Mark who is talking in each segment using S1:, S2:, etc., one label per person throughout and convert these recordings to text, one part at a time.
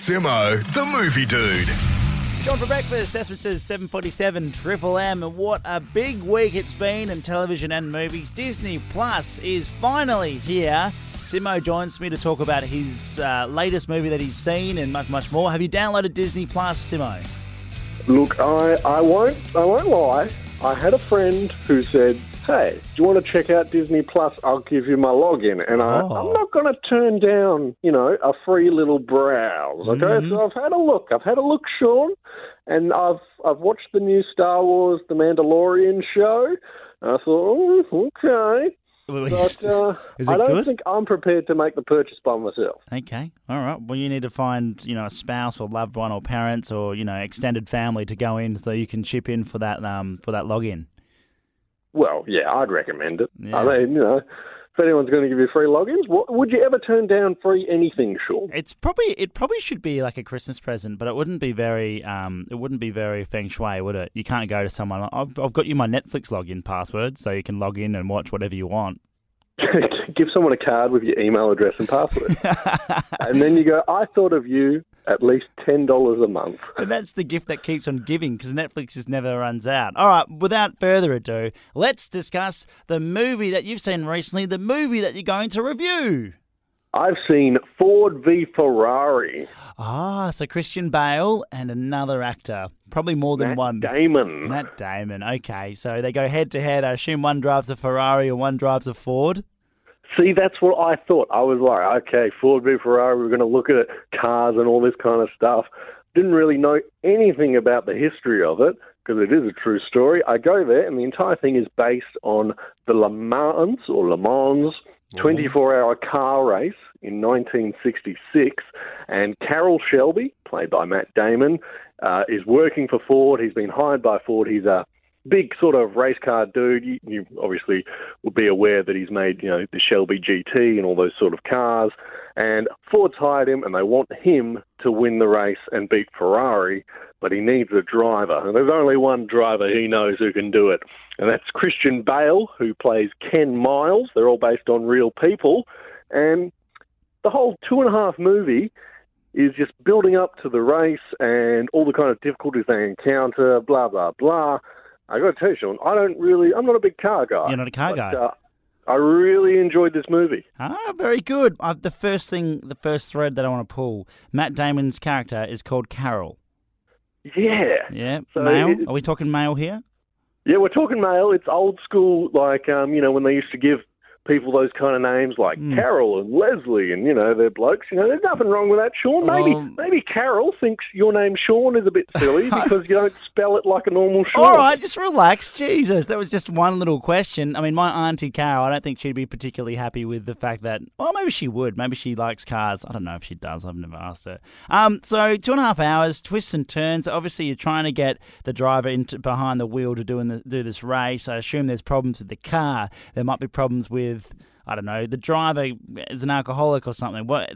S1: Simo, the movie dude.
S2: John for breakfast, Esmer's 747 Triple M. And what a big week it's been in television and movies. Disney Plus is finally here. Simo joins me to talk about his uh, latest movie that he's seen and much, much more. Have you downloaded Disney Plus, Simo?
S3: Look, I, I won't I won't lie. I had a friend who said, "Hey, do you want to check out Disney Plus? I'll give you my login." And I,
S2: Oh.
S3: I'm not going to turn down, you know, a free little browse. Okay,
S2: Mm-hmm.
S3: so I've had a look. I've had a look, Sean, and I've I've watched the new Star Wars: The Mandalorian show. I thought, oh, okay, but uh,
S2: Is
S3: I don't
S2: good?
S3: think I'm prepared to make the purchase by myself.
S2: Okay, all right. Well, you need to find, you know, a spouse or loved one or parents or you know extended family to go in so you can chip in for that um for that login.
S3: Well, yeah, I'd recommend it.
S2: Yeah.
S3: I mean, you know, if anyone's going to give you free logins, what, would you ever turn down free anything, Sean?
S2: It's probably it probably should be like a Christmas present, but it wouldn't be very um it wouldn't be very feng shui, would it? You can't go to someone. I've I've got you my Netflix login password, so you can log in and watch whatever you want.
S3: give someone a card with your email address and password. and then you go, I thought of you at least $10 a month.
S2: And that's the gift that keeps on giving because Netflix just never runs out. All right, without further ado, let's discuss the movie that you've seen recently, the movie that you're going to review.
S3: I've seen Ford v Ferrari.
S2: Ah, so Christian Bale and another actor, probably more than one.
S3: Matt
S2: one.
S3: Damon.
S2: Matt Damon. Okay, so they go head to head. I assume one drives a Ferrari and one drives a Ford.
S3: See, that's what I thought. I was like, okay, Ford v Ferrari, we're going to look at cars and all this kind of stuff. Didn't really know anything about the history of it because it is a true story. I go there, and the entire thing is based on the Le Mans or Le Mans 24 hour car race in 1966. And Carroll Shelby, played by Matt Damon, uh, is working for Ford. He's been hired by Ford. He's a big sort of race car dude. You, you obviously will be aware that he's made, you know, the Shelby GT and all those sort of cars. And Ford's hired him, and they want him to win the race and beat Ferrari, but he needs a driver. And there's only one driver he knows who can do it, and that's Christian Bale, who plays Ken Miles. They're all based on real people, and the whole two and a half movie is just building up to the race and all the kind of difficulties they encounter, blah blah blah. I got to tell you, Sean, I don't really. I'm not a big car guy.
S2: You're not a car
S3: but,
S2: guy.
S3: Uh, I really enjoyed this movie.
S2: Ah, very good. Uh, the first thing, the first thread that I want to pull, Matt Damon's character is called Carroll.
S3: Yeah,
S2: Yeah,
S3: So
S2: male.
S3: it-
S2: Are we talking male here?
S3: yeah. We're talking male. It's old school, like um, you know, when they used to give people those kind of names like
S2: Hmm.
S3: Carol and Leslie, and you know, they're blokes. You know, there's nothing wrong with that, Sean. Maybe
S2: Well-
S3: maybe Carol thinks your name Sean is a bit silly because you don't spell it like a normal Sean.
S2: All right, just relax. Jesus, that was just one little question. I mean, my auntie Carol, I don't think she'd be particularly happy with the fact that, well, maybe she would. Maybe she likes cars. I don't know if she does. I've never asked her. Um, so two and a half hours, twists and turns. Obviously, you're trying to get the driver into behind the wheel to doing the, do this race. I assume there's problems with the car. There might be problems with. I don't know. The driver is an alcoholic or something. What?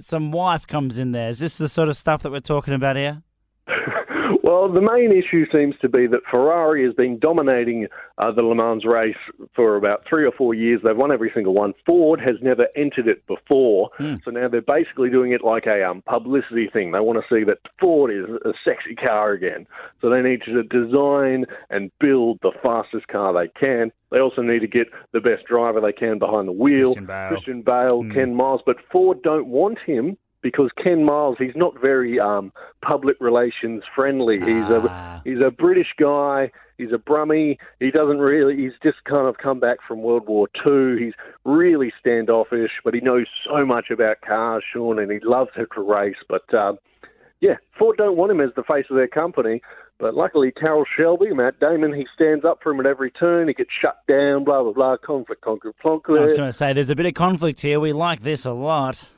S2: Some wife comes in there. Is this the sort of stuff that we're talking about here?
S3: Well, the main issue seems to be that Ferrari has been dominating uh, the Le Mans race for about three or four years. They've won every single one. Ford has never entered it before, so now they're basically doing it like a um, publicity thing. They want to see that Ford is a sexy car again, so they need to design and build the fastest car they can. They also need to get the best driver they can behind the wheel.
S2: Christian Bale.
S3: Christian Bale, Ken Miles, but Ford don't want him because Ken Miles, he's not very um, public relations friendly. He's
S2: Ah.
S3: a he's a British guy. He's a Brummie. He doesn't really. He's just kind of come back from World War Two. He's really standoffish, but he knows so much about cars, Sean, and he loves to race. But um, yeah, Ford don't want him as the face of their company. But luckily, Carroll Shelby, Matt Damon, he stands up for him at every turn. He gets shut down, blah blah blah. Conflict, conflict,
S2: I was going to say, there's a bit of conflict here. We like this a lot.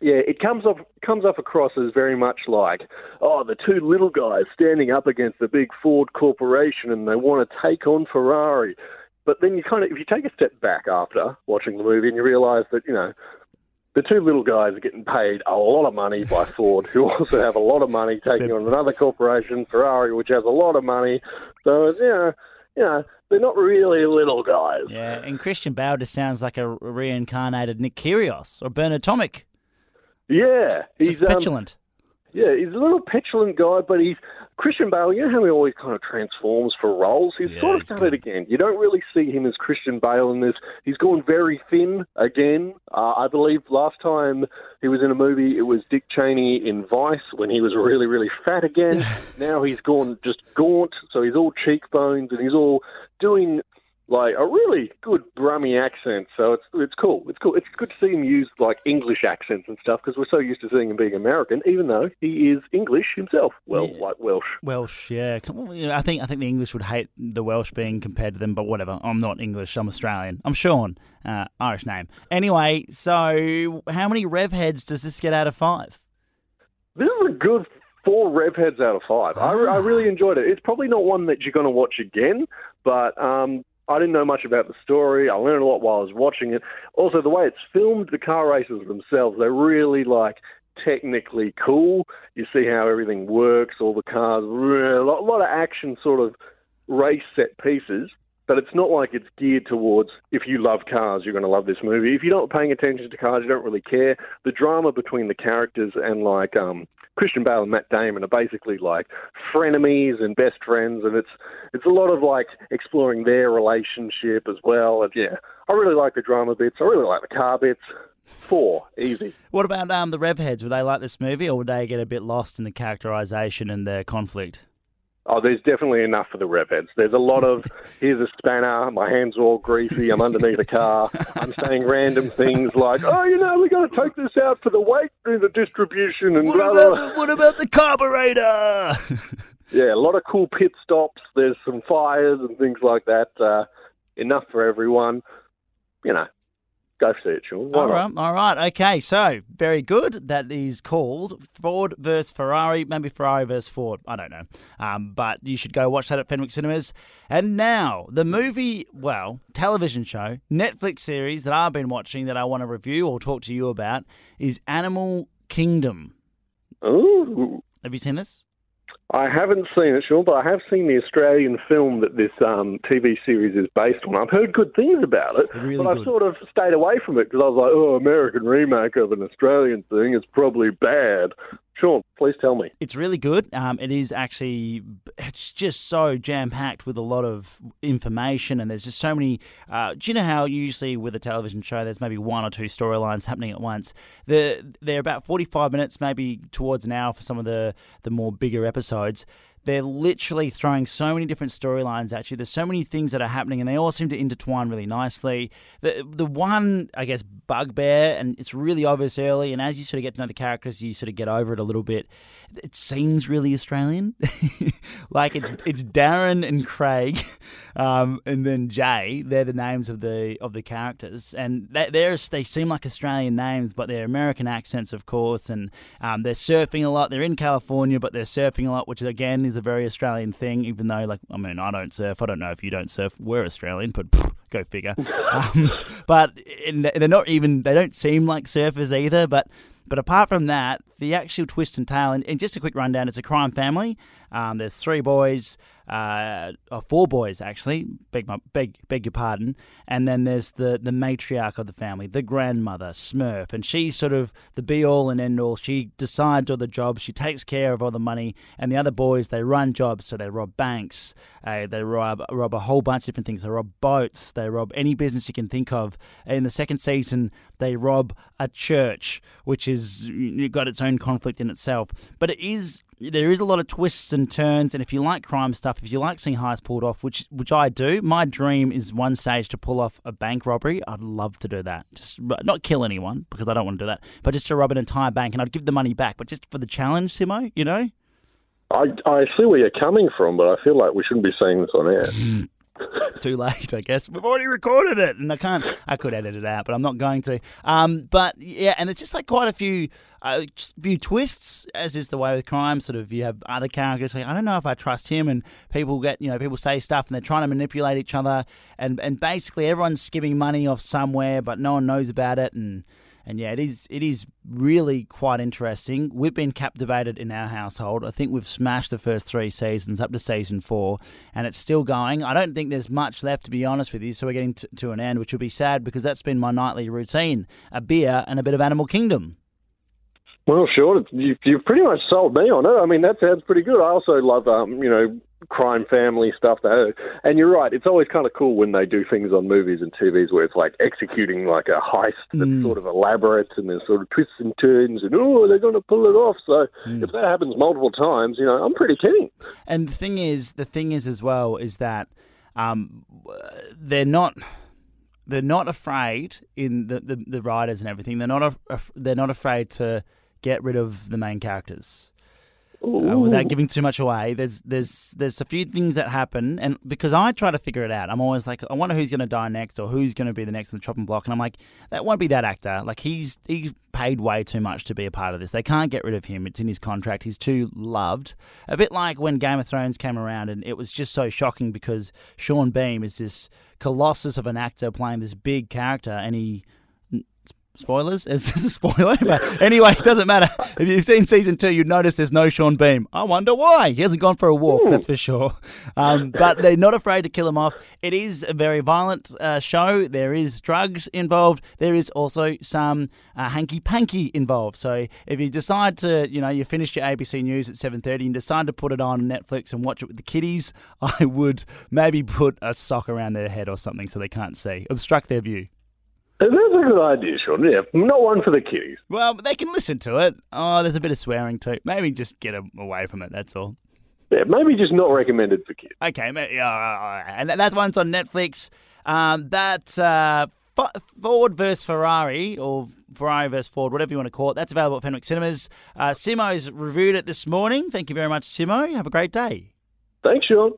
S3: Yeah, it comes off comes off across as very much like, oh, the two little guys standing up against the big Ford corporation, and they want to take on Ferrari. But then you kind of, if you take a step back after watching the movie, and you realise that you know the two little guys are getting paid a lot of money by Ford, who also have a lot of money taking on another corporation, Ferrari, which has a lot of money. So you know, you know, they're not really little guys.
S2: Yeah, and Christian Bale just sounds like a reincarnated Nick Kyrgios or Bernard Tomic.
S3: Yeah, he's um,
S2: petulant.
S3: Yeah, he's a little petulant guy, but he's Christian Bale. You know how he always kind of transforms for roles. He's
S2: Yeah,
S3: sort of done
S2: good.
S3: it again. You don't really see him as Christian Bale in this. He's gone very thin again. Uh, I believe last time he was in a movie, it was Dick Cheney in Vice when he was really, really fat again. now he's gone just gaunt, so he's all cheekbones and he's all doing like a really good Brummy accent. So it's it's cool. It's cool. It's good to see him use like English accents and stuff because we're so used to seeing him being American, even though he is English himself. Well,
S2: Yeah.
S3: like Welsh.
S2: Welsh, yeah. Come on, yeah, I think I think the English would hate the Welsh being compared to them, but whatever. I'm not English. I'm Australian. I'm Sean, uh, Irish name. Anyway, so how many rev heads does this get out of five?
S3: This is a good four rev heads out of five. I, I really enjoyed it. It's probably not one that you're going to watch again, but um, I didn't know much about the story. I learned a lot while I was watching it. Also, the way it's filmed, the car races themselves, they're really like technically cool. You see how everything works, all the cars, a lot, a lot of action sort of race set pieces. But it's not like it's geared towards if you love cars, you're going to love this movie. If you're not paying attention to cars, you don't really care. The drama between the characters and like um, Christian Bale and Matt Damon are basically like frenemies and best friends, and it's it's a lot of like exploring their relationship as well. And yeah, I really like the drama bits. I really like the car bits. Four, easy.
S2: What about um, the rev heads? Would they like this movie, or would they get a bit lost in the characterization and the conflict?
S3: Oh, there's definitely enough for the rev heads. There's a lot of here's a spanner, my hands are all greasy, I'm underneath a car, I'm saying random things like, oh, you know, we got to take this out for the weight through the distribution and
S2: What
S3: blah,
S2: about
S3: blah.
S2: the, what about the carburetor?
S3: Yeah, a lot of cool pit stops. There's some fires and things like that. Uh, enough for everyone. You know, go it, Sean. Why
S2: all
S3: not?
S2: right, all right, okay. So very good. That is called Ford versus Ferrari, maybe Ferrari versus Ford. I don't know, um, but you should go watch that at Fenwick Cinemas. And now the movie, well, television show, Netflix series that I've been watching that I want to review or talk to you about is Animal Kingdom.
S3: Ooh.
S2: Have you seen this?
S3: I haven't seen it, Sean, but I have seen the Australian film that this um, TV series is based on. I've heard good things about it,
S2: Really
S3: but I've sort of stayed away from it because I was like, oh, American remake of an Australian thing is probably bad. Sean, please tell me.
S2: It's really good. Um, it is actually, it's just so jam packed with a lot of information, and there's just so many. Uh, do you know how usually with a television show, there's maybe one or two storylines happening at once? The they're about 45 minutes, maybe towards an hour for some of the the more bigger episodes. They're literally throwing so many different storylines at you. There's so many things that are happening, and they all seem to intertwine really nicely. The the one, I guess, bugbear, and it's really obvious early, and as you sort of get to know the characters, you sort of get over it a little bit. It seems really Australian, like it's it's Darren and Craig, um, and then Jay. They're the names of the of the characters, and they they seem like Australian names, but they're American accents, of course. And um, they're surfing a lot. They're in California, but they're surfing a lot, which again is a very Australian thing. Even though, like, I mean, I don't surf. I don't know if you don't surf. We're Australian, but go figure. um, but they're not even. They don't seem like surfers either. But but apart from that, the actual twist and tale, and, and just a quick rundown, it's a crime family. Um, there's three boys, uh, or four boys actually. Beg my beg beg your pardon. And then there's the the matriarch of the family, the grandmother Smurf, and she's sort of the be all and end all. She decides all the jobs, she takes care of all the money, and the other boys they run jobs. So they rob banks, uh, they rob rob a whole bunch of different things. They rob boats, they rob any business you can think of. In the second season, they rob a church, which is got its own conflict in itself. But it is there is a lot of twists and turns, and if you like crime stuff, if you like seeing heists pulled off, which which I do, my dream is one stage to pull off a bank robbery. I'd love to do that. Just not kill anyone because I don't want to do that, but just to rob an entire bank and I'd give the money back, but just for the challenge, Simo, you know.
S3: I, I see where you're coming from, but I feel like we shouldn't be saying this on air.
S2: Too late, I guess. We've already recorded it, and I can't. I could edit it out, but I'm not going to. Um, but yeah, and it's just like quite a few, uh, few twists, as is the way with crime. Sort of, you have other characters. Like, I don't know if I trust him, and people get, you know, people say stuff, and they're trying to manipulate each other, and and basically everyone's skimming money off somewhere, but no one knows about it, and and yeah, it is it is really quite interesting. We've been captivated in our household. I think we've smashed the first three seasons up to season four, and it's still going. I don't think there's much left, to be honest with you. So we're getting to, to an end, which will be sad because that's been my nightly routine: a beer and a bit of Animal Kingdom.
S3: Well, sure. You, you've pretty much sold me on it. I mean, that sounds pretty good. I also love, um, you know, crime family stuff. That, and you're right. It's always kind of cool when they do things on movies and TVs where it's like executing like a heist that's
S2: Mm.
S3: sort of elaborate and there's sort of twists and turns and oh, they're going to pull it off. So
S2: Mm.
S3: if that happens multiple times, you know, I'm pretty keen.
S2: And the thing is, the thing is as well is that um, they're not they're not afraid in the, the, the writers and everything. They're not af- they're not afraid to get rid of the main characters. Uh, without giving too much away, there's there's there's a few things that happen, and because I try to figure it out, I'm always like, I wonder who's going to die next, or who's going to be the next in the chopping block, and I'm like, that won't be that actor. Like he's he's paid way too much to be a part of this. They can't get rid of him. It's in his contract. He's too loved. A bit like when Game of Thrones came around, and it was just so shocking because Sean Bean is this colossus of an actor playing this big character, and he Spoilers? Is this a spoiler? But anyway, it doesn't matter. If you've seen season two, you'd notice there's no Sean Bean. I wonder why. He hasn't gone for a walk, that's for sure. Um, but they're not afraid to kill him off. It is a very violent uh, show. There is drugs involved. There is also some uh, hanky panky involved. So if you decide to, you know, you finished your ABC News at 7:30 and decide to put it on Netflix and watch it with the kiddies, I would maybe put a sock around their head or something so they can't see, obstruct their view.
S3: That's a good idea, Sean. Yeah, not one for the kiddies.
S2: Well, they can listen to it. Oh, there's a bit of swearing too. Maybe just get 'em away from it. That's all.
S3: Yeah, maybe just not recommended for kids.
S2: Okay, ma- yeah, all right, all right. and that, that one's on Netflix. Um, that uh, Ford versus Ferrari, or Ferrari versus Ford, whatever you want to call it, that's available at Fenwick Cinemas. Uh, Simo's reviewed it this morning. Thank you very much, Simo. Have a great day.
S3: Thanks, Sean.